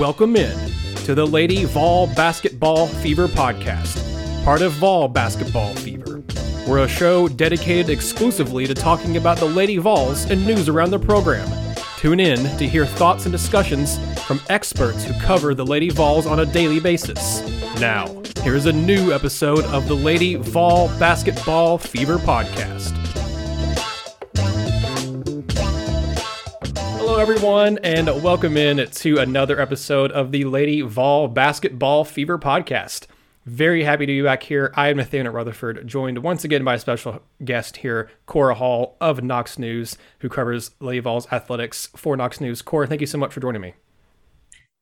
welcome in to the Lady Vol Basketball Fever podcast, part of Vol Basketball Fever. We're a show dedicated exclusively to talking about the Lady Vols and news around the program. Tune in to hear thoughts and discussions from experts who cover the Lady Vols on a daily basis. Now, here's a new episode of the Lady Vol Basketball Fever podcast. Everyone, and welcome in to another episode of the Lady Vol Basketball Fever podcast. Very happy to be back here. I am Nathanael Rutherford, joined once again by a special guest here, Cora Hall of Knox News, who covers Lady Vols athletics for Knox News. Cora, thank you so much for joining me.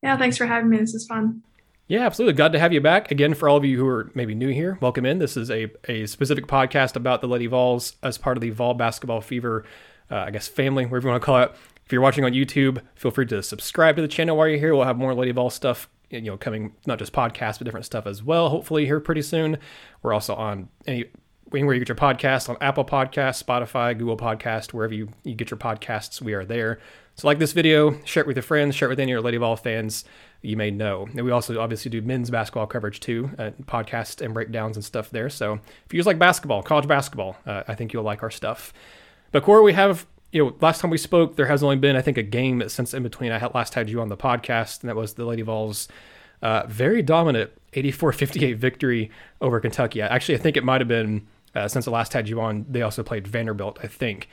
Yeah, thanks for having me. This is fun. Yeah, absolutely. Glad to have you back. Again, for all of you who are maybe new here, welcome in. This is a, a specific podcast about the Lady Vols as part of the Vol Basketball Fever, uh, I guess, family, whatever you want to call it. If you're watching on YouTube, feel free to subscribe to the channel while you're here. We'll have more Lady Vol stuff, you know, coming not just podcasts but different stuff as well. Hopefully here pretty soon. We're also on any anywhere you get your podcast on Apple Podcasts, Spotify, Google Podcast, wherever you, you get your podcasts, we are there. So like this video, share it with your friends, share it with any of your Lady Vol fans you may know. And we also obviously do men's basketball coverage too, uh, podcasts and breakdowns and stuff there. So if you just like basketball, college basketball, uh, I think you'll like our stuff. But Cora, we have you know, last time we spoke, there has only been, I think, a game since in between. I had last had you on the podcast, and that was the Lady Vols' uh, very dominant 84-58 victory over Kentucky. Actually, I think it might have been uh, since the last had you on. They also played Vanderbilt, I think.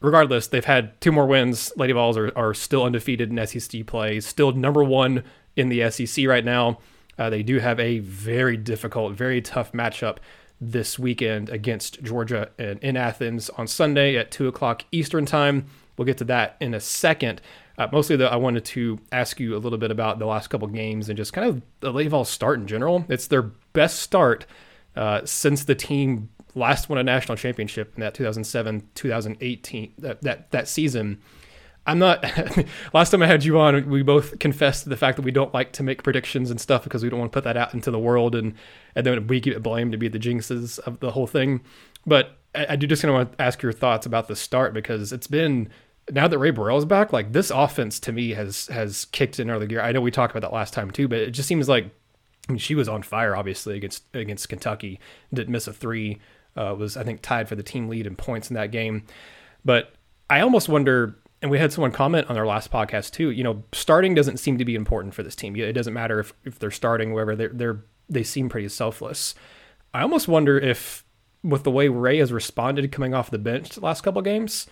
Regardless, they've had two more wins. Lady Vols are, are still undefeated in SEC play, still number one in the SEC right now. Uh, they do have a very difficult, very tough matchup this weekend against Georgia in, in Athens on Sunday at 2 o'clock Eastern Time. We'll get to that in a second. Uh, mostly, though, I wanted to ask you a little bit about the last couple games and just kind of the Lady Vols start in general. It's their best start uh, since the team last won a national championship in that 2007 2018 that, that, that season. I'm not. last time I had you on, we both confessed to the fact that we don't like to make predictions and stuff because we don't want to put that out into the world, and and then we get blamed to be the jinxes of the whole thing. But I, I do just kind of want to ask your thoughts about the start because it's been now that Rae Burrell's back, like this offense to me has has kicked in early gear. I know we talked about that last time too, but it just seems like I mean she was on fire obviously against against Kentucky. Didn't miss a three. Uh, was I think tied for the team lead in points in that game. But I almost wonder and we had someone comment on our last podcast too. You know, starting doesn't seem to be important for this team. It doesn't matter if, if they're starting, wherever they're, they're they seem pretty selfless. I almost wonder if, with the way Rae has responded coming off the bench the last couple games,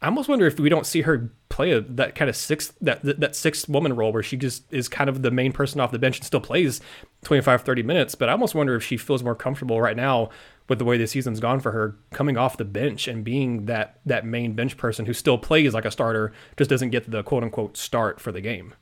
I almost wonder if we don't see her play a, that kind of sixth that that sixth woman role where she just is kind of the main person off the bench and still plays 25 30 minutes but I almost wonder if she feels more comfortable right now with the way the season's gone for her coming off the bench and being that that main bench person who still plays like a starter just doesn't get the quote unquote start for the game.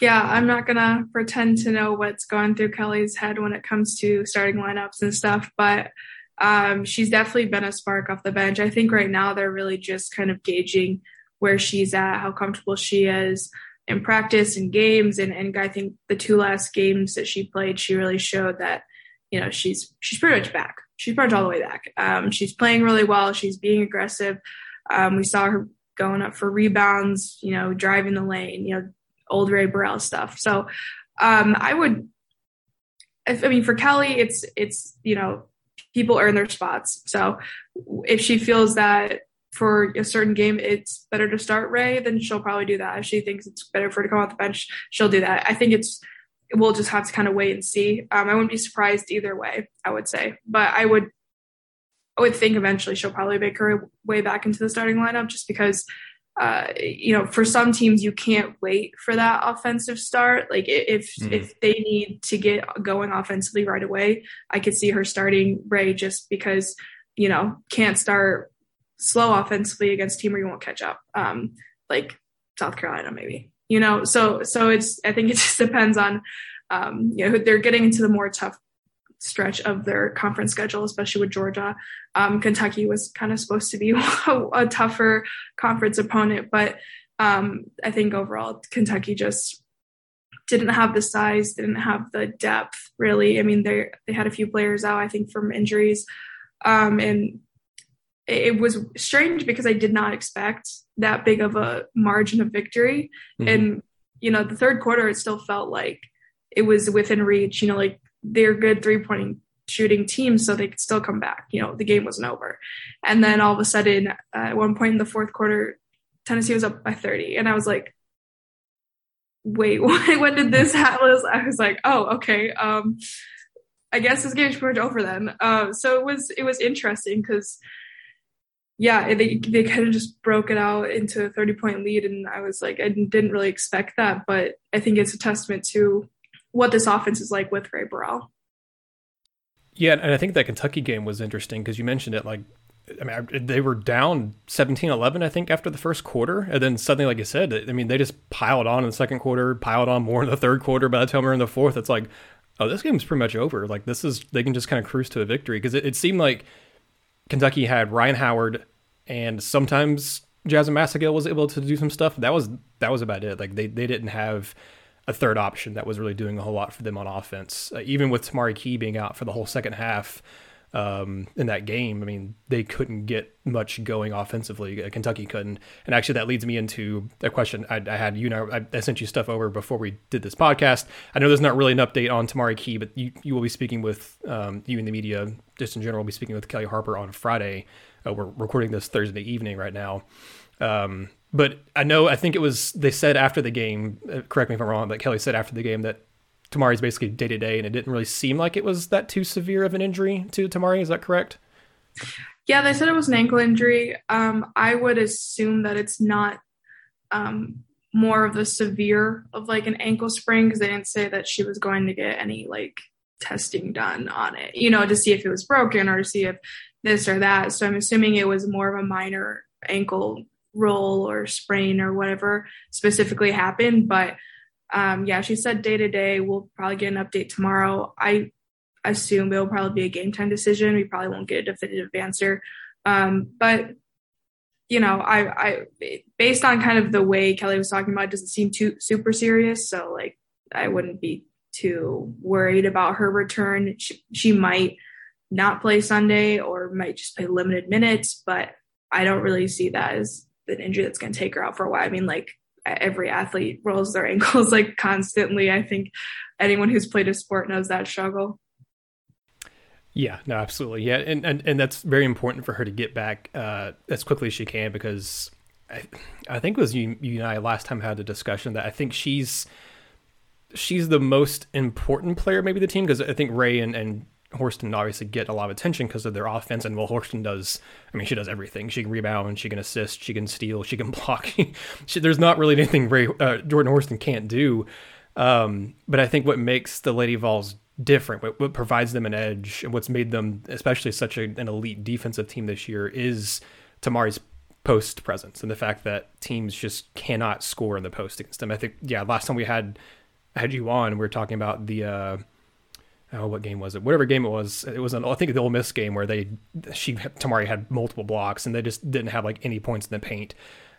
Yeah i'm not gonna pretend to know what's going through kelly's head when it comes to starting lineups and stuff but um, she's definitely been a spark off the bench. I think right now they're really just kind of gauging where she's at how comfortable she is in practice and games and, and i think the two last games that she played she really showed that you know she's she's pretty much back. She's pretty much all the way back. Um, she's playing really well. She's being aggressive. Um, we saw her going up for rebounds. You know, driving the lane. You know, old Rae Burrell stuff. So um, I would. If, I mean, for Kellie, it's it's you know people earn their spots. So if she feels that for a certain game it's better to start Rae, then she'll probably do that. If she thinks it's better for her to come off the bench, she'll do that. I think it's we'll just have to kind of wait and see. Um, I wouldn't be surprised either way, I would say, but I would, I would think eventually she'll probably make her way back into the starting lineup just because, uh, you know, for some teams you can't wait for that offensive start. Like if mm. if they need to get going offensively right away, I could see her starting Rae just because you know can't start slow offensively against a team where you won't catch up, um, like South Carolina maybe you know so so it's i think it just depends on um, you know they're getting into the more tough stretch of their conference schedule especially with georgia. Um, kentucky was kind of supposed to be a, a tougher conference opponent but um, i think overall kentucky just didn't have the size didn't have the depth really. I mean they they had a few players out i think from injuries. Um, and it was strange because I did not expect that big of a margin of victory. Mm-hmm. And you know, the third quarter, it still felt like it was within reach. You know, like they're good three point shooting team, so they could still come back. You know, the game wasn't over. And then all of a sudden, uh, at one point in the fourth quarter, Tennessee was up by 30. And I was like, wait, when did this happen? I was like, oh, okay. Um, I guess this game's pretty much over then. Uh, so it was it was interesting because yeah, they they kind of just broke it out into a 30 point lead, and I was like, I didn't really expect that, but I think it's a testament to what this offense is like with Rae Burrell. Yeah, and I think that Kentucky game was interesting because you mentioned it. Like, I mean, they were down 17-11, I think, after the first quarter, and then suddenly, like you said, I mean, they just piled on in the second quarter, piled on more in the third quarter. By the time we're in the fourth, it's like, oh, this game's pretty much over. Like, this is they can just kind of cruise to a victory because it, it seemed like Kentucky had Rhyne Howard and sometimes Jazmine Massengill was able to do some stuff. That was that was about it. Like they they didn't have a third option that was really doing a whole lot for them on offense. Uh, even with Tamari Key being out for the whole second half um, in that game, I mean, they couldn't get much going offensively. Uh, Kentucky couldn't. And actually, that leads me into a question I, I had. You know, I, I, sent you stuff over before we did this podcast. I know there's not really an update on Tamari Key, but you, you will be speaking with um, you in the media, just in general, will be speaking with Kellie Harper on Friday. Uh, we're recording this Thursday evening right now. Um, but I know, I think it was, they said after the game, uh, correct me if I'm wrong, but Kellie said after the game that Tamari's basically day to day, and it didn't really seem like it was that too severe of an injury to Tamari. Is that correct? Yeah, they said it was an ankle injury. Um, I would assume that it's not um, more of the severe of like an ankle sprain because they didn't say that she was going to get any like testing done on it, you know, to see if it was broken or to see if this or that. So I'm assuming it was more of a minor ankle roll or sprain or whatever specifically happened. But um, yeah, she said day to day, we'll probably get an update tomorrow. I assume it'll probably be a game time decision. We probably won't get a definitive answer. Um, but you know, I, I, based on kind of the way Kellie was talking about, it doesn't seem too super serious. So like, I wouldn't be too worried about her return. She, she might not play Sunday or might just play limited minutes, but I don't really see that as an injury that's going to take her out for a while. I mean, like every athlete rolls their ankles like constantly. I think anyone who's played a sport knows that struggle. Yeah, no, absolutely. Yeah, and and, and that's very important for her to get back uh, as quickly as she can because I, I think it was you, you and I last time had a discussion that I think she's she's the most important player maybe the team because I think Rae and, and Horston obviously get a lot of attention because of their offense. And well, Horston does, I mean, she does everything. She can rebound, she can assist, she can steal, she can block. she, there's not really anything Rae, uh, Jordan Horston can't do. Um, but I think what makes the Lady Vols different, what, what, provides them an edge, and what's made them especially such a, an elite defensive team this year is Tamari's post presence and the fact that teams just cannot score in the post against them. I think, yeah, last time we had had you on, we were talking about the. Uh, oh, what game was it? Whatever game it was, it was an I think the Ole Miss game where they she Tamari had multiple blocks and they just didn't have like any points in the paint.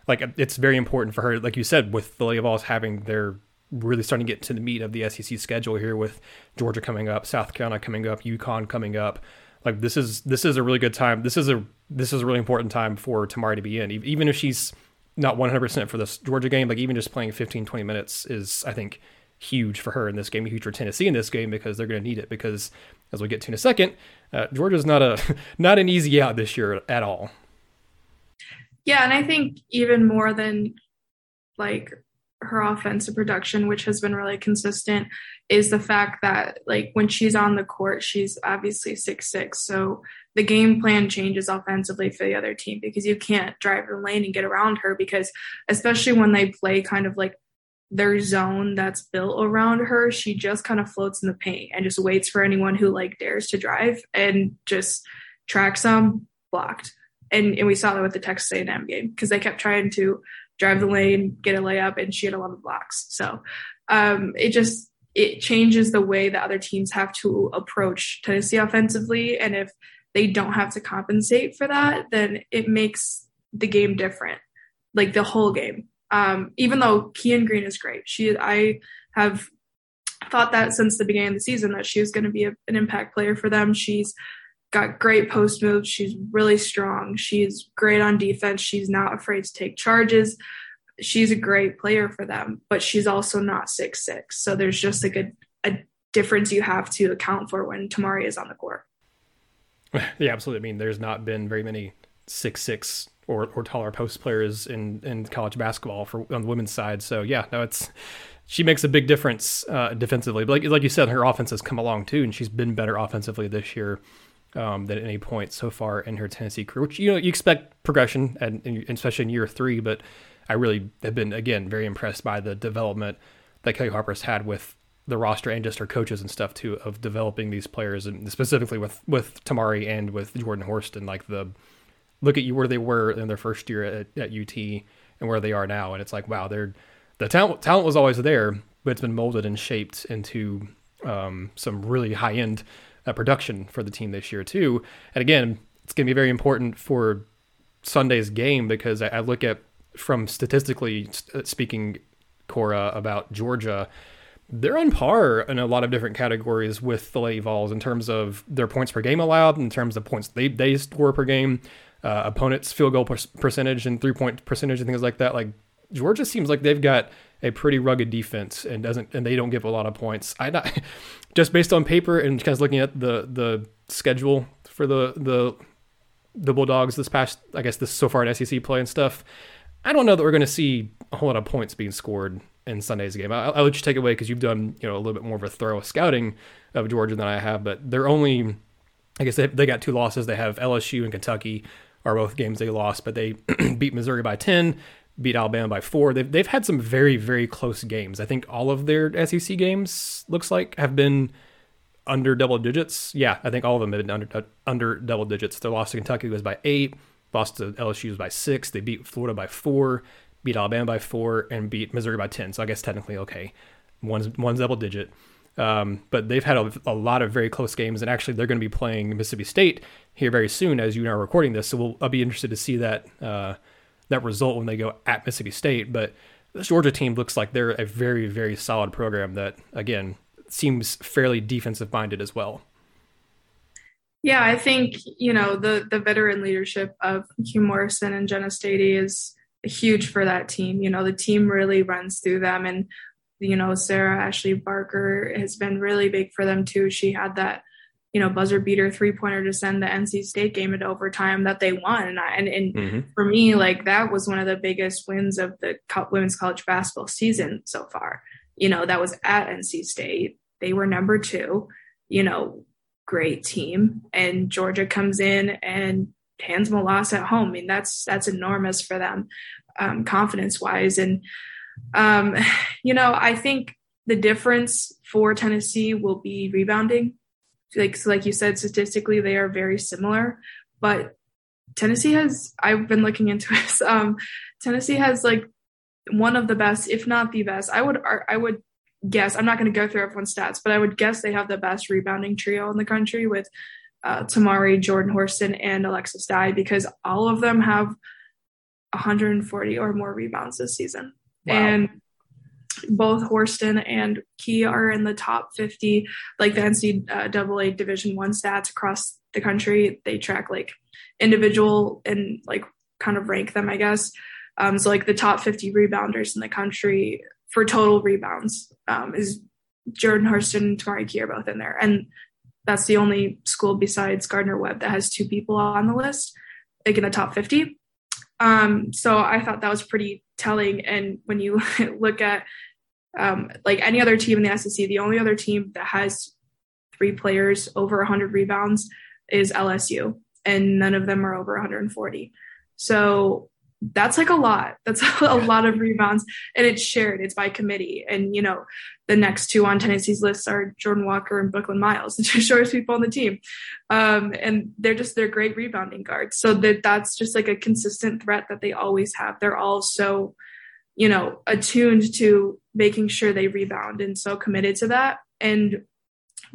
Like it's very important for her, like you said, with the Lady Vols having their really starting to get to the meat of the SEC schedule here with Georgia coming up, South Carolina coming up, UConn coming up. Like this is this is a really good time. This is a this is a really important time for Tamari to be in, even if she's not 100% for this Georgia game. Like even just playing 15, 20 minutes is I think huge for her in this game, huge for Tennessee in this game because they're going to need it. Because as we get to in a second, uh, Georgia's not a not an easy out this year at all. Yeah, and I think even more than like her offensive production, which has been really consistent, is the fact that like when she's on the court, she's obviously six six. So the game plan changes offensively for the other team because you can't drive the lane and get around her because especially when they play kind of like their zone that's built around her, she just kind of floats in the paint and just waits for anyone who like dares to drive and just tracks them blocked. And and we saw that with the Texas A&M game because they kept trying to drive the lane, get a layup, and she had a lot of blocks. So um, it just it changes the way that other teams have to approach Tennessee offensively, and if they don't have to compensate for that, then it makes the game different, like the whole game. Um, even though Keyen Green is great, she I have thought that since the beginning of the season that she was going to be a, an impact player for them. She's got great post moves. She's really strong. She's great on defense. She's not afraid to take charges. she's a great player for them, but she's also not six six. So there's just like a, a difference you have to account for when Tamari is on the court. Yeah, absolutely. I mean, there's not been very many six six or, or taller post players in, in college basketball for on the women's side. So yeah, no, it's she makes a big difference uh, defensively. But like like you said, her offense has come along too, and she's been better offensively this year um, than at any point so far in her Tennessee career. Which you know you expect progression, and, especially in year three. But I really have been again very impressed by the development that Kellie Harper's had with the roster and just her coaches and stuff too of developing these players and specifically with with Tamari and with Jordan Horston like the look at you where they were in their first year at, at UT and where they are now and it's like wow they're the talent talent was always there but it's been molded and shaped into um, some really high end uh, production for the team this year too. And again it's going to be very important for Sunday's game because I, I look at from statistically speaking Cora about Georgia they're on par in a lot of different categories with the Lady Vols in terms of their points per game allowed, in terms of points they, they score per game, uh, opponents' field goal per- percentage and three point percentage and things like that. Like Georgia seems like they've got a pretty rugged defense and doesn't and they don't give a lot of points. I not, just based on paper and kind of looking at the the schedule for the the the Bulldogs this past I guess this so far in SEC play and stuff. I don't know that we're going to see a whole lot of points being scored in Sunday's game. I'll, I'll let you take away because you've done you know a little bit more of a thorough scouting of Georgia than I have. But they're only, I guess they, they got two losses. They have LSU and Kentucky are both games they lost, but they beat Missouri by ten, beat Alabama by four. They've they've had some very very close games. I think all of their SEC games looks like have been under double digits. Yeah, I think all of them have been under under double digits. Their loss to Kentucky was by eight. Lost to LSU was by six. They beat Florida by four beat Alabama by four, and beat Missouri by ten. So I guess technically okay, one's one's double digit. Um, but they've had a, a, lot of very close games, and actually they're going to be playing Mississippi State here very soon, as you are recording this. So we'll, I'll be interested to see that uh, that result when they go at Mississippi State. But this Georgia team looks like they're a very very solid program that again seems fairly defensive minded as well. Yeah, I think you know the the veteran leadership of Que Morrison and Jenna Staiti is huge for that team. You know, the team really runs through them. And, you know, Sarah Ashley Barker has been really big for them too. She had that, you know, buzzer beater three pointer to send the NC State game into overtime that they won. And, and, and mm-hmm. for me, like that was one of the biggest wins of the women's college basketball season so far. You know, that was at NC State. They were number two, you know, great team. And Georgia comes in and hands them a loss at home. I mean, that's that's enormous for them, um, confidence wise. And um, you know, I think the difference for Tennessee will be rebounding. Like so like you said, statistically they are very similar, but Tennessee has. I've been looking into this. Um, Tennessee has like one of the best, if not the best. I would I would guess. I'm not going to go through everyone's stats, but I would guess they have the best rebounding trio in the country with uh, Tamari, Jordan Horston, and Alexus Dye because all of them have 140 or more rebounds this season. Wow. And both Horston and Key are in the top 50, like the NCAA Division One stats across the country. They track like individual and like kind of rank them, I guess. Um, so like the top 50 rebounders in the country for total rebounds um, is Jordan Horston and Tamari Key are both in there. And that's the only school besides Gardner Webb that has two people on the list, like in the top 50. Um, so I thought that was pretty telling. And when you look at um, like any other team in the SEC, the only other team that has three players over 100 rebounds is LSU, and none of them are over 140. So that's like a lot. That's a lot of rebounds, and it's shared. It's by committee, and you know, the next two on Tennessee's list are Jordan Walker and Brooklynn Miles, the two shortest people on the team, um, and they're just they're great rebounding guards. So that that's just like a consistent threat that they always have. They're all so, you know, attuned to making sure they rebound and so committed to that. And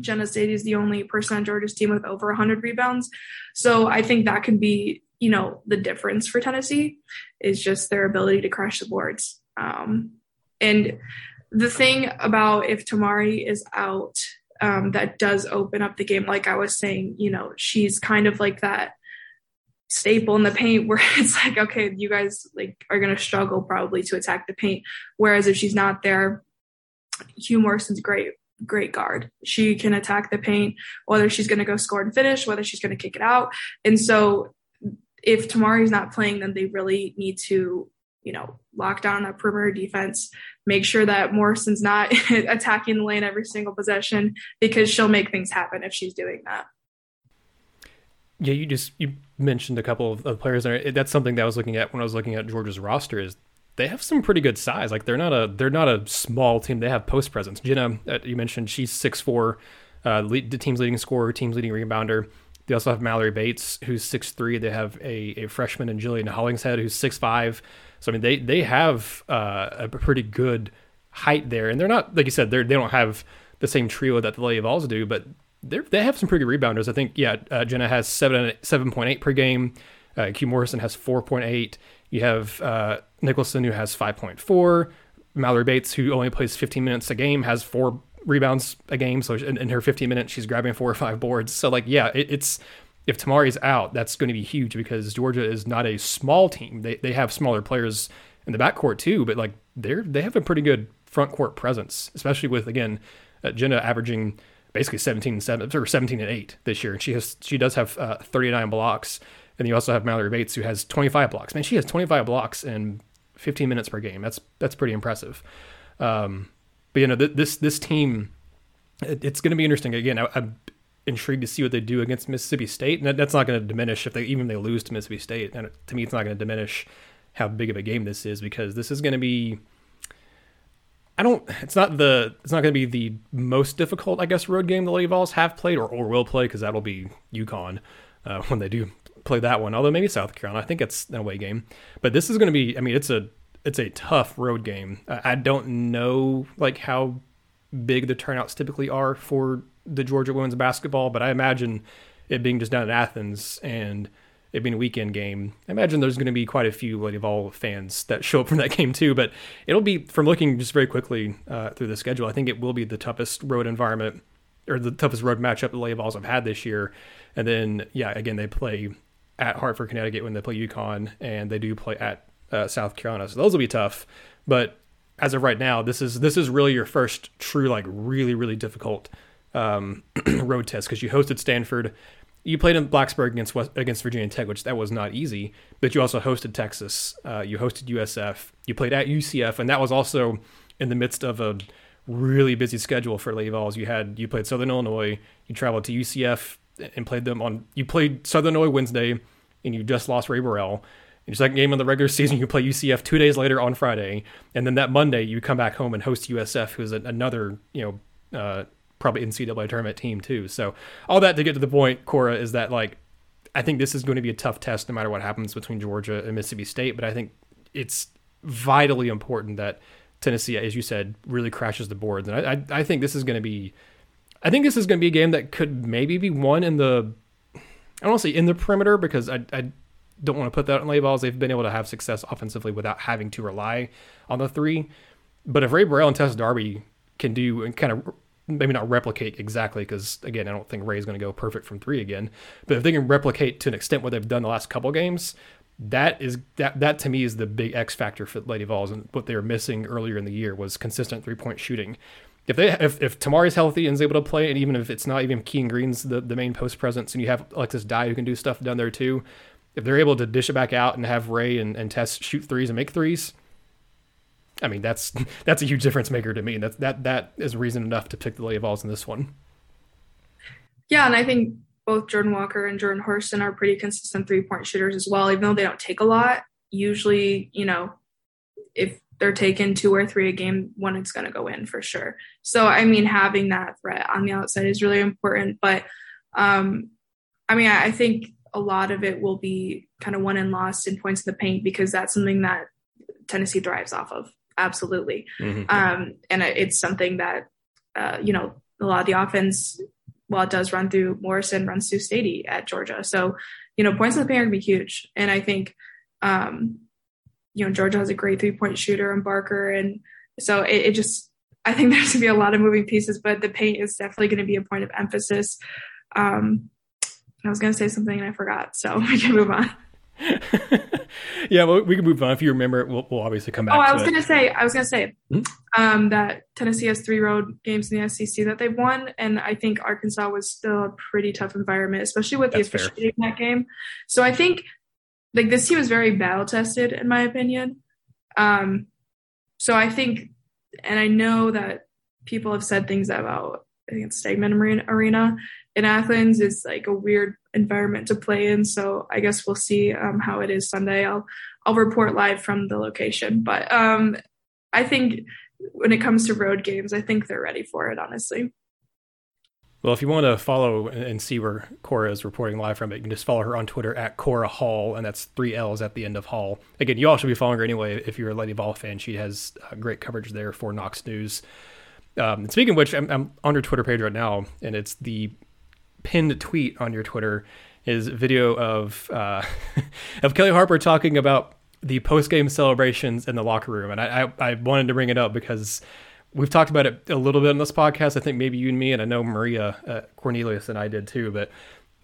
Jenna Staiti is the only person on Georgia's team with over 100 rebounds. So I think that can be you know, the difference for Tennessee is just their ability to crash the boards. Um, and the thing about if Tamari is out, um, that does open up the game. Like I was saying, you know, she's kind of like that staple in the paint where it's like, okay, you guys like are gonna struggle probably to attack the paint. Whereas if she's not there, Que Morrison's great, great guard. She can attack the paint, whether she's gonna go score and finish, whether she's gonna kick it out. And so if Tamari's not playing, then they really need to, you know, lock down that perimeter defense, make sure that Morrison's not attacking the lane every single possession because she'll make things happen if she's doing that. Yeah, you just you mentioned a couple of, of players there. That's something that I was looking at when I was looking at Georgia's roster. Is they have some pretty good size. Like they're not a they're not a small team. They have post presence. Jenna, uh, you mentioned she's six four, uh, lead, the team's leading scorer, team's leading rebounder. They also have Malury Bates, who's six three. They have a, a freshman in Jillian Hollingshead, who's six five. So I mean, they they have uh, a pretty good height there, and they're not like you said. They they don't have the same trio that the Lady Vols do, but they they have some pretty good rebounders. I think yeah, uh, Jenna has seven seven point eight per game. Uh, Que Morrison has four point eight. You have uh, Nicholson who has five point four. Malury Bates who only plays fifteen minutes a game has four rebounds a game. So in, in her fifteen minutes, she's grabbing four or five boards. So like yeah, it, it's if Tamari's out, that's going to be huge because Georgia is not a small team. They they have smaller players in the backcourt too, but like they're they have a pretty good front court presence, especially with again uh, Jenna averaging basically 17 and 7 or 17 and 8 this year. And she has she does have uh, 39 blocks. And you also have Malury Bates who has 25 blocks. Man, she has 25 blocks in 15 minutes per game. That's that's pretty impressive. Um, but you know th- this this team, it, it's going to be interesting. Again, I, am intrigued to see what they do against Mississippi State, and that, that's not going to diminish if they even if they lose to Mississippi State. And to me, it's not going to diminish how big of a game this is because this is going to be I don't. It's not the. It's not going to be the most difficult, I guess, road game the Lady Vols have played or, or will play because that'll be UConn uh, when they do play that one. Although maybe South Carolina, I think it's an away game. But this is going to be. I mean, it's a it's a tough road game. I don't know like how big the turnouts typically are for the Georgia women's basketball, but I imagine it being just down in Athens and it being a weekend game. I imagine there's going to be quite a few Lady Vol fans that show up from that game too. But it'll be from looking just very quickly uh, through the schedule. I think it will be the toughest road environment or the toughest road matchup the Lady Vols have had this year. And then yeah, again they play at Hartford, Connecticut when they play UConn, and they do play at uh, South Carolina. So those will be tough. But as of right now, this is this is really your first true like really really difficult um, road test because you hosted Stanford you played in Blacksburg against West, against Virginia Tech, which that was not easy. But you also hosted Texas. Uh, you hosted USF. You played at UCF, and that was also in the midst of a really busy schedule for Vols. You had you played Southern Illinois. You traveled to UCF and played them on. You played Southern Illinois Wednesday, and you just lost Rae Burrell. Your second game of the regular season, you play UCF two days later on Friday, and then that Monday you come back home and host USF, who's another you know uh, probably NCAA tournament team too. So all that to get to the point, Cora, is that like I think this is going to be a tough test no matter what happens between Georgia and Mississippi State. But I think it's vitally important that Tennessee, as you said, really crashes the boards. And I, I, I think this is going to be, I think this is going to be a game that could maybe be won in the, I don't want to say in the perimeter because I, I don't want to put that on Lady Vols. They've been able to have success offensively without having to rely on the three. But if Rae Burrell and Tess Darby can do and kind of maybe not replicate exactly because again I don't think Rae's going to go perfect from three again. But if they can replicate to an extent what they've done the last couple games, that is that that to me is the big X factor for Lady Vols and what they were missing earlier in the year was consistent three point shooting. If they if if Tamari's healthy and is able to play, and even if it's not even Keyen Green's the, the main post presence, and you have Alexus Dye who can do stuff down there too, if they're able to dish it back out and have Rae and, and Tess shoot threes and make threes, I mean, that's that's a huge difference maker to me. That's that that is reason enough to pick the Lady Vols in this one. Yeah, and I think both Jordan Walker and Jordan Horston are pretty consistent three point shooters as well, even though they don't take a lot. Usually, you know, if they're taking two or three a game, one is going to go in for sure. So, I mean, having that threat on the outside is really important. But, um, I mean, I think a lot of it will be kind of won and lost in points in the paint because that's something that Tennessee thrives off of absolutely. Mm-hmm. Um, and it's something that, uh, you know, a lot of the offense, while it does run through Morrison, runs through Staiti at Georgia. So, you know, points in the paint are going to be huge. And I think, um, you know, Georgia has a great three point shooter and Barker. And so it, it just, I think there's going to be a lot of moving pieces, but the paint is definitely going to be a point of emphasis. Um, I was going to say something and I forgot, so we can move on. yeah, well, we can move on. If you remember it, we'll, we'll obviously come back. Oh, I was going to say, I was going to say mm-hmm. um, that Tennessee has three road games in the SEC that they've won, and I think Arkansas was still a pretty tough environment, especially with That's the officiating in that game. So I think like this team is very battle tested, in my opinion. Um, so I think, and I know that people have said things about I think it's Stegeman Arena in Athens. It's like a weird environment to play in. So I guess we'll see um, how it is Sunday. I'll I'll report live from the location. But um, I think when it comes to road games, I think they're ready for it. Honestly. Well, if you want to follow and see where Cora is reporting live from, it, you can just follow her on Twitter at Cora Hall, and that's three L's at the end of Hall. Again, you all should be following her anyway if you're a Lady Vol fan. She has uh, great coverage there for Knox News. Um, speaking of which, I'm, I'm, on your Twitter page right now, and it's the pinned tweet on your Twitter is video of uh, of Kellie Harper talking about the post game celebrations in the locker room, and I, I, I wanted to bring it up because we've talked about it a little bit in this podcast. I think maybe you and me, and I know Maria uh, Cornelius and I did too. But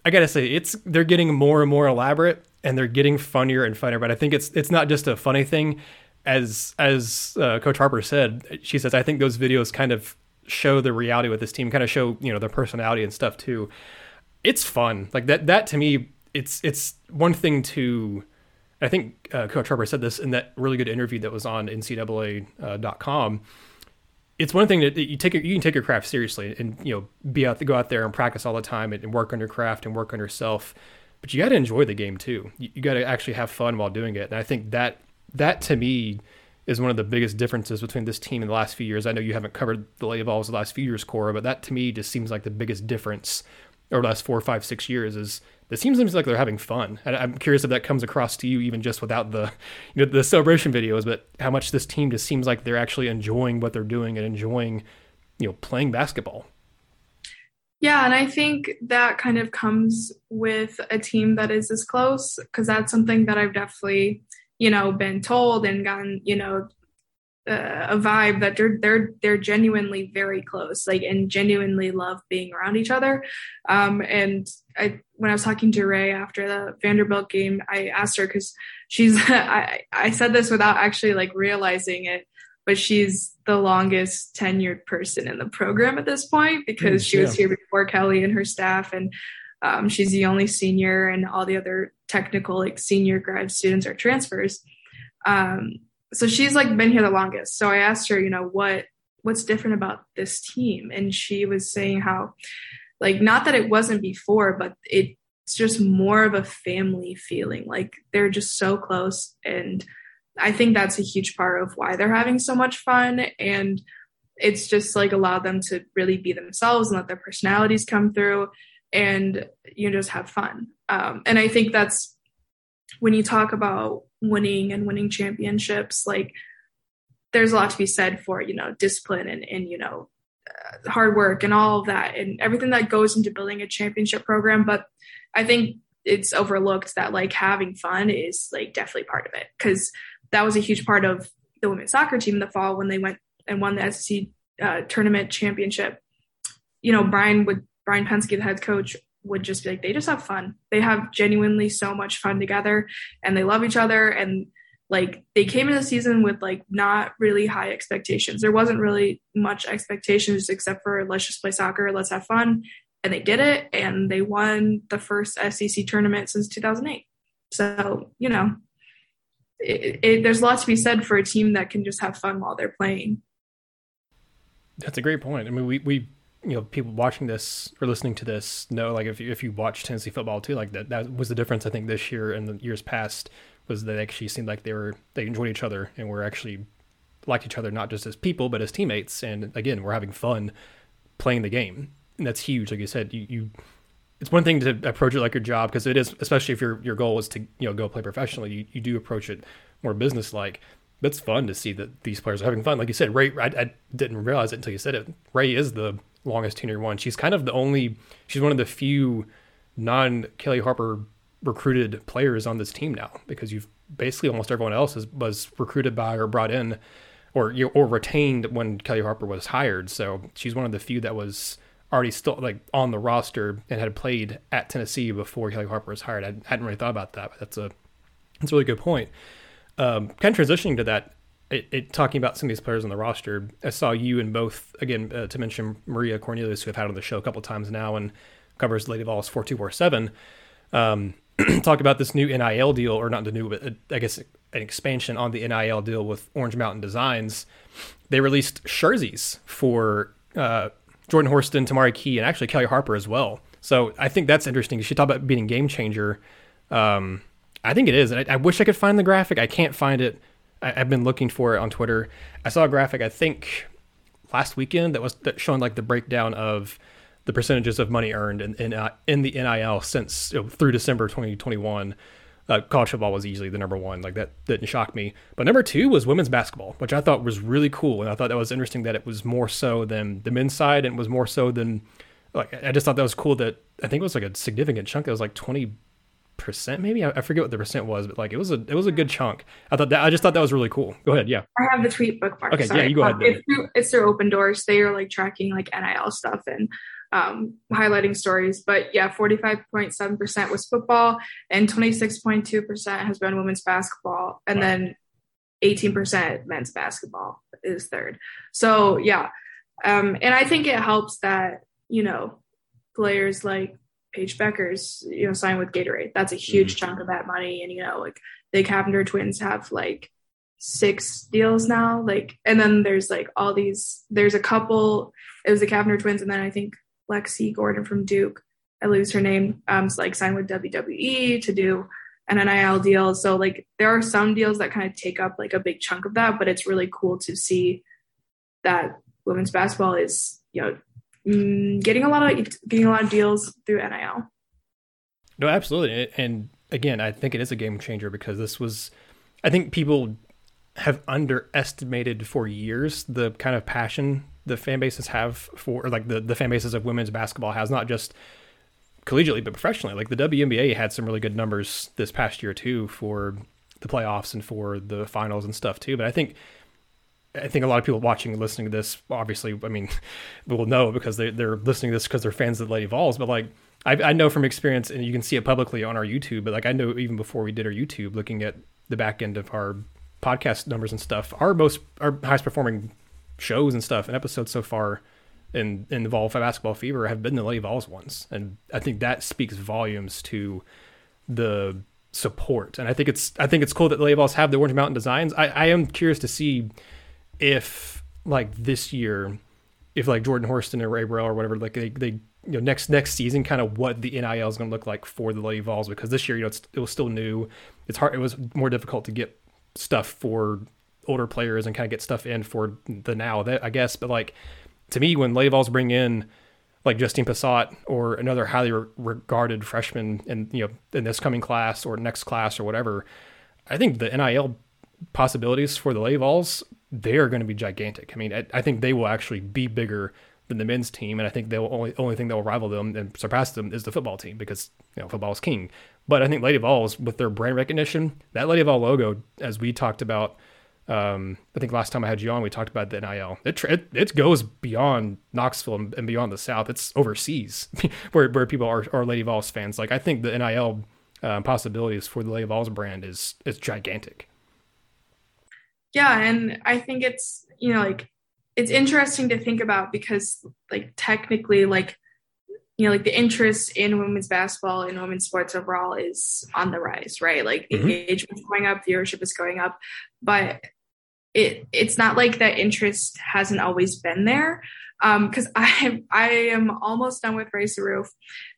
I gotta say, it's they're getting more and more elaborate, and they're getting funnier and funnier. But I think it's it's not just a funny thing as as uh, Coach Harper said, she says I think those videos kind of show the reality with this team, kind of show you know their personality and stuff too. It's fun, like that. That to me, it's it's one thing to. I think uh, Coach Harper said this in that really good interview that was on NCAA.com. Uh, it's one thing that you take you can take your craft seriously and you know be out go out there and practice all the time and, and work on your craft and work on yourself, but you got to enjoy the game too. You, you got to actually have fun while doing it, and I think that that to me is one of the biggest differences between this team in the last few years. I know you haven't covered the Lady Vols the last few years, Cora, but that to me just seems like the biggest difference over the last four, five, six years is it seems like they're having fun. And I'm curious if that comes across to you even just without the you know the celebration videos, but how much this team just seems like they're actually enjoying what they're doing and enjoying, you know, playing basketball. Yeah, and I think that kind of comes with a team that is this close because that's something that I've definitely you know been told and gotten you know uh, a vibe that they're they're they're genuinely very close like and genuinely love being around each other. Um and i when i was talking to ray after the vanderbilt game i asked her because she's i i said this without actually like realizing it but she's the longest tenured person in the program at this point because mm, she was here before kelly and her staff and um, she's the only senior, and all the other technical like senior grad students are transfers. Um, so she's like been here the longest. So I asked her, you know, what what's different about this team, and she was saying how, like, not that it wasn't before, but it's just more of a family feeling. Like they're just so close, and I think that's a huge part of why they're having so much fun and it's just like allowed them to really be themselves and let their personalities come through and you know, just have fun. Um, and I think that's when you talk about winning and winning championships, like there's a lot to be said for, you know, discipline and, and you know, uh, hard work and all of that and everything that goes into building a championship program. But I think it's overlooked that like having fun is like definitely part of it because that was a huge part of the women's soccer team in the fall when they went and won the SEC uh, tournament championship. You know, Brian would Brian Pensky, the head coach, would just be like, they just have fun. They have genuinely so much fun together and they love each other. And like they came into the season with like not really high expectations. There wasn't really much expectations except for let's just play soccer, let's have fun. And they did it and they won the first SEC tournament since 2008. So, you know, it, it, there's lots to be said for a team that can just have fun while they're playing. That's a great point. I mean, we, we you know people watching this or listening to this know like if you, if you watch Tennessee football too like that that was the difference I think this year and the years past was that they actually seemed like they were they enjoyed each other and were actually liked each other not just as people but as teammates. And again we're having fun playing the game. And that's huge. Like you said you, you it's one thing to approach it like your job because it is especially if your your goal is to you know go play professionally you, you do approach it more business like it's fun to see that these players are having fun. Like you said ray I, I didn't realize it until you said it. Rae is the longest tenure one. She's kind of the only, she's one of the few non Kellie Harper recruited players on this team now because you've basically almost everyone else is, was recruited by or brought in or or retained when Kellie Harper was hired. So she's one of the few that was already still like on the roster and had played at Tennessee before Kellie Harper was hired. I hadn't really thought about that, but that's a that's a really good point. Um, kind of transitioning to that, it, it, talking about some of these players on the roster. I saw you in both again uh, to mention Maria Cornelius, who I've had on the show a couple times now and covers Lady Vols four two four seven. Um, talk about this new NIL deal, or not the new, but uh, I guess an expansion on the NIL deal with Orange Mountain Designs. They released jerseys for uh, Jordan Horston, Tamari Key, and actually Kellie Harper as well. So I think that's interesting. She talked about being a game changer. Um, I think it is. And I, I, wish I could find the graphic. I can't find it. I, have been looking for it on Twitter. I saw a graphic, I think last weekend that was showing like the breakdown of the percentages of money earned in in, uh, in the NIL since you know, through December 2021. Uh, college football was easily the number one. Like that didn't shock me. But number two was women's basketball, which I thought was really cool, and I thought that was interesting that it was more so than the men's side, and was more so than like I just thought that was cool that I think it was like a significant chunk. It was like twenty percent, maybe I, I, forget what the percent was, but like it was a it was a good chunk. I thought that I just thought that was really cool. Go ahead, yeah. I have the tweet bookmark. Okay, Sorry. yeah, you go ahead. Um, it's, through, it's through Opendorse. They are like tracking like NIL stuff and um, highlighting stories. But yeah, 45.7% was football and 26.2% has been women's basketball. And wow. then 18% men's basketball is third. So yeah. Um, and I think it helps that, you know, players like Paige Bueckers, you know, signed with Gatorade. That's a huge mm-hmm. chunk of that money. And, you know, like the Cavinder twins have like six deals now. Like, and then there's like all these, there's a couple, it was the Cavinder twins. And then I think Lexi Gordon from Duke, I lose her name, um, like signed with WWE to do an NIL deal. So like there are some deals that kind of take up like a big chunk of that, but it's really cool to see that women's basketball is, you know, mm, getting a lot of getting a lot of deals through NIL. No, absolutely. And again, I think it is a game changer because this was I think people have underestimated for years the kind of passion the fan bases have for like the, the fan bases of women's basketball has not just collegiately but professionally like the WNBA had some really good numbers this past year too for the playoffs and for the finals and stuff too but I think I think a lot of people watching and listening to this obviously I mean will know because they, they're listening to this because they're fans of the Lady Vols but like I, I know from experience and you can see it publicly on our YouTube but like I know even before we did our YouTube looking at the back end of our podcast numbers and stuff our most our highest performing shows and stuff and episodes so far in in the Vol Basketball Fever have been the Lady Vols ones, and I think that speaks volumes to the support. And I think it's I think it's cool that the Lady Vols have the Orange Mountain designs. I, I am curious to see if like this year, if like Jordan Horston or Rae Burrell or whatever, like they they you know next next season kind of what the NIL is going to look like for the Lady Vols because this year you know it was still new. It's hard. It was more difficult to get stuff for older players and kind of get stuff in for the now that I guess. But like to me, when Lady Vols bring in like Justine Pissott or another highly re- regarded freshman in you know in this coming class or next class or whatever, I think the NIL possibilities for the Lady Vols they are going to be gigantic. I mean, I, I, think they will actually be bigger than the men's team, and I think the only only thing that will rival them and surpass them is the football team because you know football is king. But I think Lady Vols with their brand recognition, that Lady Vol logo, as we talked about um, I think last time I had you on, we talked about the NIL. It it, it goes beyond Knoxville and, beyond the South. It's overseas where where people are are Lady Vols fans. Like I think the NIL uh, possibilities for the Lady Vols brand is is gigantic. Yeah, and I think it's you know like it's interesting to think about because like technically like you know like the interest in women's basketball and women's sports overall is on the rise right like mm-hmm. engagement's going up viewership is going up but it it's not like that interest hasn't always been there because um, I I am almost done with Raise the Roof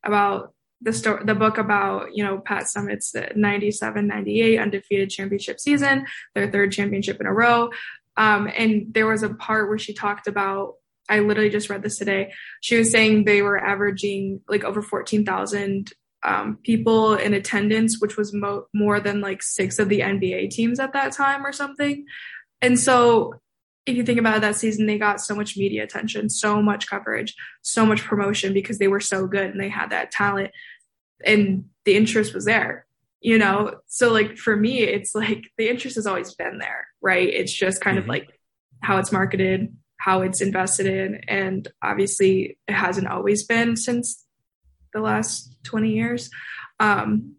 about the story the book about you know Pat Summitt's 97 98 undefeated championship season their third championship in a row um, and there was a part where she talked about I literally just read this today she was saying they were averaging like over 14,000 um, people in attendance, which was mo- more than like six of the NBA teams at that time or something. And so if you think about it, that season, they got so much media attention, so much coverage, so much promotion because they were so good and they had that talent and the interest was there, you know? So like for me, it's like the interest has always been there, right? It's just kind mm-hmm. of like how it's marketed, how it's invested in. And obviously, it hasn't always been since the last 20 years. Um,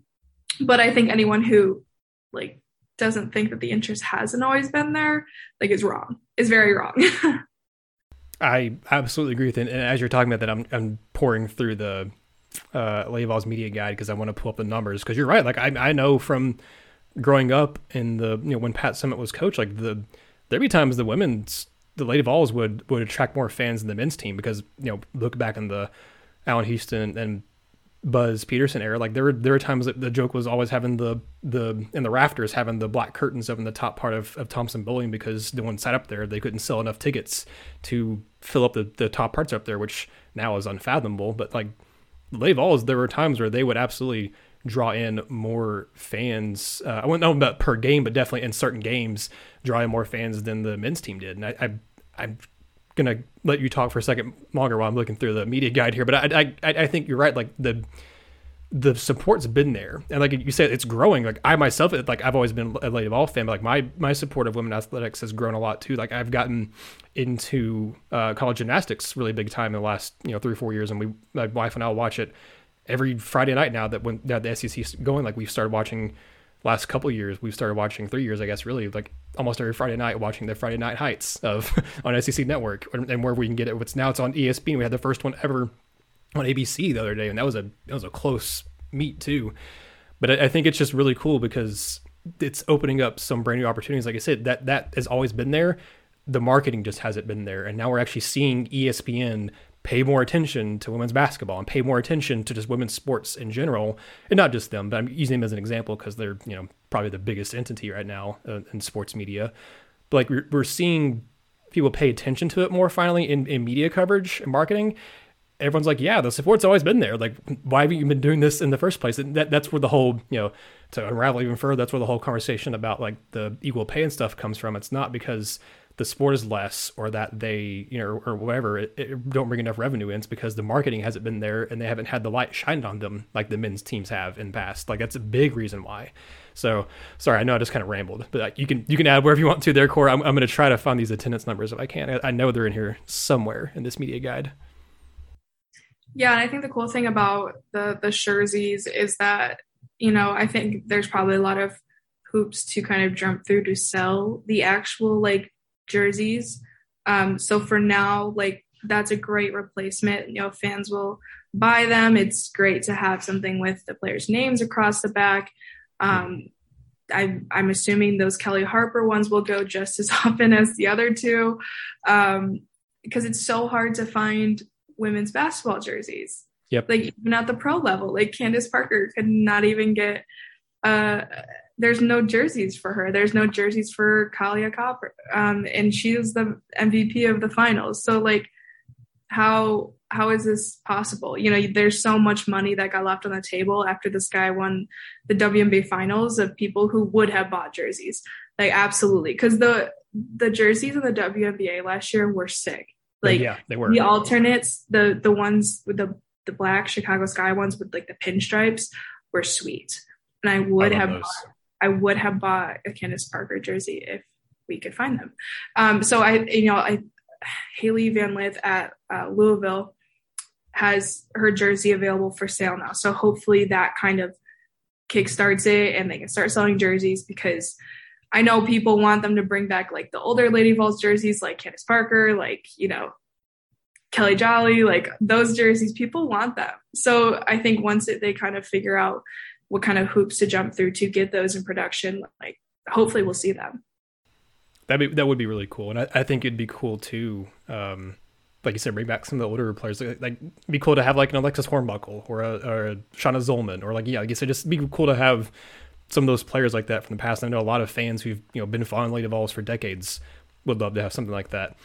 but I think anyone who like doesn't think that the interest hasn't always been there, like is wrong, is very wrong. I absolutely agree with it. And as you're talking about that, I'm, I'm pouring through the uh, Lady Vols media guide because I want to pull up the numbers. Because you're right. Like I, I know from growing up in the you know when Pat Summitt was coach, like the there'd be times the women's the Lady Vols would would attract more fans than the men's team because you know look back in the Allan Houston and Buzz Peterson era, like there were there were times that the joke was always having the the in the rafters having the black curtains up in the top part of, of Thompson Boling because no one sat up there. They couldn't sell enough tickets to fill up the, the top parts up there, which now is unfathomable. But like Lady Vols, there were times where they would absolutely draw in more fans. Uh, I wouldn't know about per game, but definitely in certain games, draw in more fans than the men's team did. And I, I I'm gonna let you talk for a second longer while I'm looking through the media guide here. But I I I think you're right. Like the the support's been there, and like you said, it's growing. Like I myself, like I've always been a Lady Vol fan, but like my my support of women athletics has grown a lot too. Like I've gotten into uh, college gymnastics really big time in the last you know three or four years, and we my wife and I'll watch it every Friday night now that when that the SEC's going. Like we've started watching last couple years we've started watching three years i guess really like almost every friday night watching the friday night heights of on sec network and where we can get it. It's now it's on espn we had the first one ever on abc the other day and that was a that was a close meet too. But I, I think it's just really cool because it's opening up some brand new opportunities. Like i said that that has always been there. The marketing just hasn't been there and now we're actually seeing espn pay more attention to women's basketball and pay more attention to just women's sports in general, and not just them. But I'm using them as an example because they're you know probably the biggest entity right now uh, in sports media. But like we're, we're seeing people pay attention to it more finally in, in media coverage and marketing. Everyone's like, yeah, the support's always been there. Like, why haven't you been doing this in the first place? And that, that's where the whole, you know, to unravel even further, that's where the whole conversation about like the equal pay and stuff comes from. It's not because the sport is less or that they you know or whatever it, it don't bring enough revenue in it's because the marketing hasn't been there and they haven't had the light shined on them like the men's teams have in past. Like that's a big reason why. So sorry i know i just kind of rambled but like, you can you can add wherever you want to there Cora i'm, I'm going to try to find these attendance numbers if i can. I, I know they're in here somewhere in this media guide. Yeah and i think the cool thing about the the jerseys is that you know i think there's probably a lot of hoops to kind of jump through to sell the actual like jerseys. Um, so for now, like that's a great replacement. You know, fans will buy them. It's great to have something with the players' names across the back. Um, I, am assuming those Kellie Harper ones will go just as often as the other two, um, because it's so hard to find women's basketball jerseys. Yep. Like even at the pro level, like Candace Parker could not even get uh, there's no jerseys for her. There's no jerseys for Kahleah Copper. Um, and she was the MVP of the finals. So like how how is this possible? You know, there's so much money that got left on the table after this guy won the WNBA finals of people who would have bought jerseys. Like absolutely. Cause the the jerseys in the WNBA last year were sick. Like yeah, they were the alternates, the the ones with the the black Chicago Sky ones with like the pinstripes were sweet. And I would I have bought, I would have bought a Candace Parker jersey if we could find them. Um, so I, you know, I Hailey Van Lith at uh, Louisville has her jersey available for sale now. So hopefully that kind of kickstarts it and they can start selling jerseys because I know people want them to bring back like the older Lady Vols jerseys, like Candace Parker, like you know Kellie Jolly, like those jerseys. People want them. So I think once it, they kind of figure out what kind of hoops to jump through to get those in production. Like, hopefully, we'll see them. That be that would be really cool, and I, I think it'd be cool too. Um, like you said, bring back some of the older players. Like, like be cool to have like an Alexis Hornbuckle or a, or a Shanna Zolman, or like yeah, like you said, just be cool to have some of those players like that from the past. I know a lot of fans who've you know been following Lady Vols for decades would love to have something like that.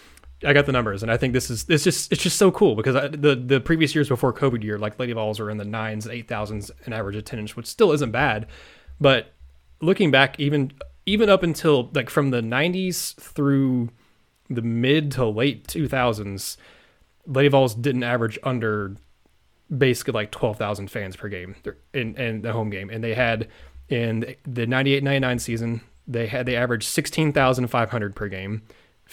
I got the numbers, and I think this is it's just it's just so cool because I, the the previous years before COVID year, like Lady Vols were in the nines, eight thousands in average attendance, which still isn't bad. But looking back, even even up until like from the '90s through the mid to late 2000s, Lady Vols didn't average under basically like 12,000 fans per game in, in the home game, and they had in the 98-99 season they had they averaged 16,500 per game.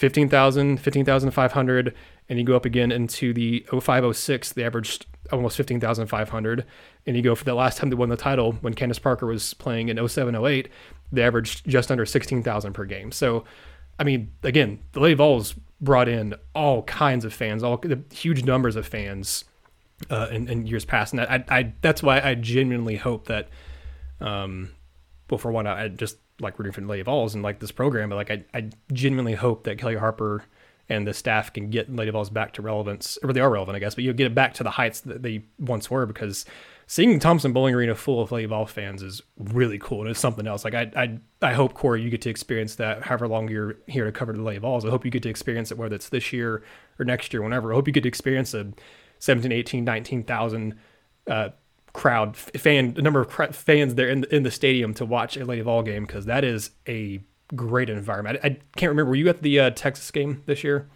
15,000, 15,500, and you go up again into the 0506, they averaged almost 15,500. And you go for the last time they won the title when Candace Parker was playing in 0708, they averaged just under 16,000 per game. So, I mean, again, the Lady Vols brought in all kinds of fans, all the huge numbers of fans uh, in, in, years past. And I, I, that's why I genuinely hope that, um, well, for one, I just like rooting for Lady Vols and like this program, but like I, I genuinely hope that Kellie Harper and the staff can get Lady Vols back to relevance, or they are relevant, I guess, but you'll get it back to the heights that they once were because seeing Thompson Boling Arena full of Lady Vol fans is really cool and it's something else. Like I, I, I hope Cora, you get to experience that. However long you're here to cover the Lady Vols, I hope you get to experience it whether it's this year or next year, whenever. I hope you get to experience a 17, 18, 19,000 uh, crowd fan number of fans there in the, in the stadium to watch a Lady Vol game because that is a great environment. I, I, can't remember. Were you at the uh, Texas game this year?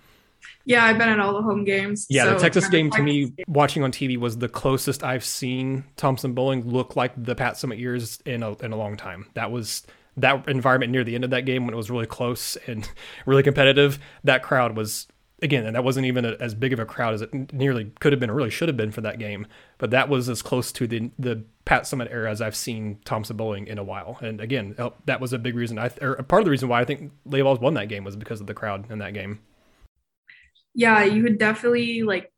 Yeah, I've been at all the home games. Yeah, so the Texas game to me, watching on TV, was the closest I've seen Thompson Boling look like the Pat Summitt years in a, in a long time. That was that environment near the end of that game when it was really close and really competitive. That crowd was again, and that wasn't even a, as big of a crowd as it nearly could have been, or really should have been for that game. But that was as close to the the Pat Summitt era as I've seen Thompson Boling in a while. And again, that was a big reason. I or part of the reason why I think Lady Vols won that game was because of the crowd in that game. Yeah, you could definitely like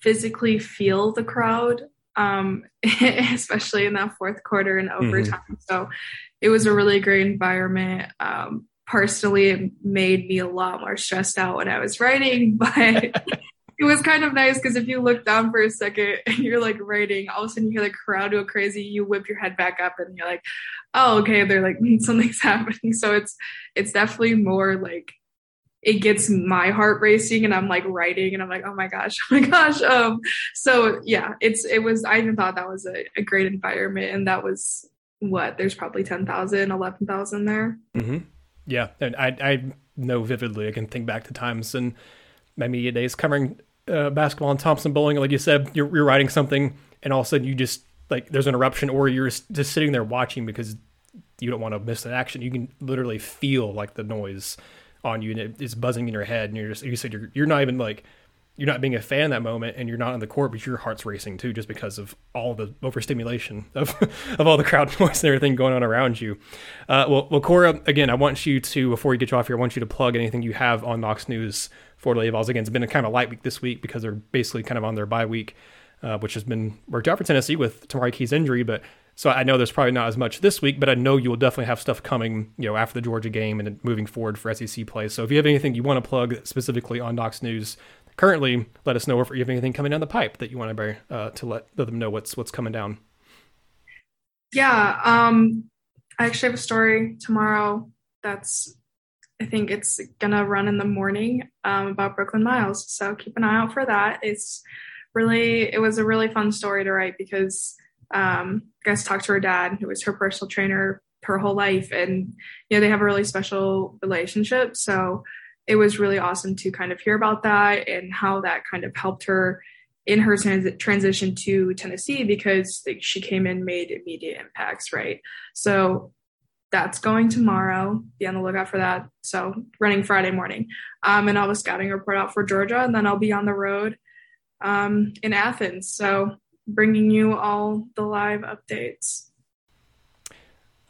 physically feel the crowd, um, especially in that fourth quarter and overtime. Mm-hmm. So it was a really great environment. Um, personally it made me a lot more stressed out when I was writing, but it was kind of nice because if you look down for a second and you're like writing, all of a sudden you hear the crowd go crazy, you whip your head back up and you're like, oh, okay, they're like something's happening. So it's it's definitely more like it gets my heart racing and I'm like writing and I'm like, oh my gosh, oh my gosh. Um so yeah, it's it was I even thought that was a, a great environment and that was what there's probably 10,000, 11,000 there. Mm-hmm. Yeah, and I I know vividly. I can think back to times in my media days covering uh, basketball and Thompson Boling. Like you said, you're, you're writing something, and all of a sudden you just like there's an eruption, or you're just sitting there watching because you don't want to miss an action. You can literally feel like the noise on you, and it, it's buzzing in your head, and you're just you said you're you're not even like you're not being a fan that moment and you're not on the court, but your heart's racing too, just because of all the overstimulation of, of all the crowd noise and everything going on around you. Uh, well, well, Cora, again, I want you to, before you get you off here, I want you to plug anything you have on Knox News for the Vols. Again, it's been a kind of light week this week because they're basically kind of on their bye week, uh, which has been worked out for Tennessee with Tamari Key's injury, but so I know there's probably not as much this week, but I know you will definitely have stuff coming, you know, after the Georgia game and moving forward for SEC play. So if you have anything you want to plug specifically on Knox News, currently, let us know if you have anything coming down the pipe that you want to uh, to let, let them know what's what's coming down. Yeah, um, I actually have a story tomorrow. That's I think it's gonna run in the morning um, about Brooklynn Miles. So keep an eye out for that. It's really it was a really fun story to write because um, I guess talked to her dad, who was her personal trainer her whole life, and you know they have a really special relationship. So it was really awesome to kind of hear about that and how that kind of helped her in her trans- transition to Tennessee because like, she came in made immediate impacts, right? So that's going tomorrow. Be on the lookout for that. So running Friday morning, um, and I'll have a scouting report out for Georgia, and then I'll be on the road um, in Athens. So bringing you all the live updates.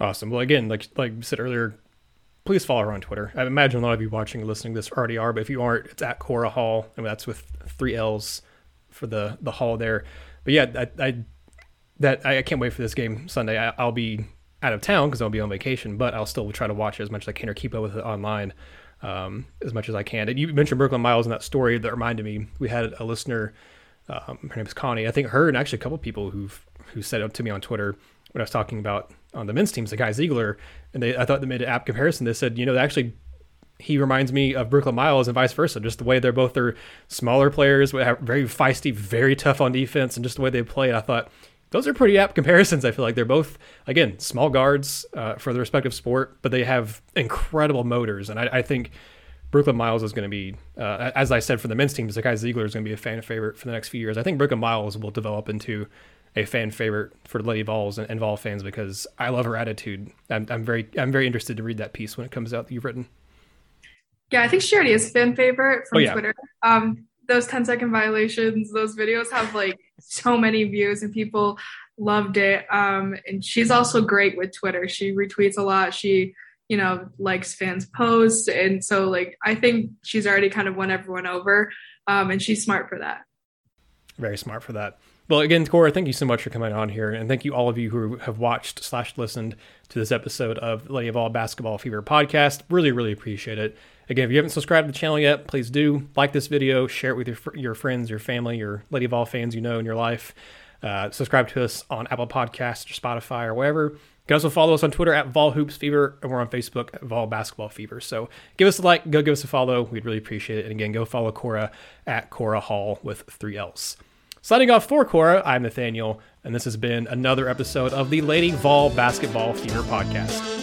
Awesome. Well, again, like like said earlier, please follow her on Twitter. I imagine a lot of you watching and listening to this already are, but if you aren't, it's at Cora Hall, and that's with three L's for the the hall there. But yeah, I, I that I, can't wait for this game Sunday. I, will be out of town because I'll be on vacation, but I'll still try to watch it as much as I can or keep up with it online um, as much as I can. And you mentioned Brooklynn Miles in that story that reminded me. We had a listener. Um, her name is Connie. I think her and actually a couple people who've who said it to me on Twitter when I was talking about on the men's teams, the guy Zeigler, and they I thought they made an app comparison. They said, you know, actually he reminds me of Brooklynn Miles and vice versa. Just the way they're both are smaller players, very feisty, very tough on defense, and just the way they play. I thought those are pretty apt comparisons. I feel like they're both again small guards uh, for the respective sport, but they have incredible motors, and I, I think. Brooklynn Miles is going to be, uh, as I said, for the men's team, Zakai Zeigler is going to be a fan favorite for the next few years. I think Brooklynn Miles will develop into a fan favorite for Lady Vols and, and Vol fans because I love her attitude. I'm, I'm very I'm very interested to read that piece when it comes out that you've written. Yeah, I think she already is fan favorite from oh, yeah. Twitter. Um, those 10 second violations, those videos have like so many views and people loved it. Um, and she's also great with Twitter. She retweets a lot. She, you know, likes fans' posts. And so, like, I think she's already kind of won everyone over. Um, and she's smart for that. Very smart for that. Well, again, Cora, thank you so much for coming on here, and thank you all of you who have watched slash listened to this episode of Lady of Vol Basketball Fever podcast. Really, really appreciate it. Again, if you haven't subscribed to the channel yet, please do like this video, share it with your your friends, your family, your Lady of Vol fans you know in your life. Uh, subscribe to us on Apple Podcasts or Spotify or wherever. You can also follow us on Twitter at Vol Hoops Fever, and we're on Facebook at Vol Basketball Fever. So give us a like, go give us a follow. We'd really appreciate it. And again, go follow Cora at Cora Hall with three L's. Signing off for Cora, I'm Nathanael, and this has been another episode of the Lady Vol Basketball Fever Podcast.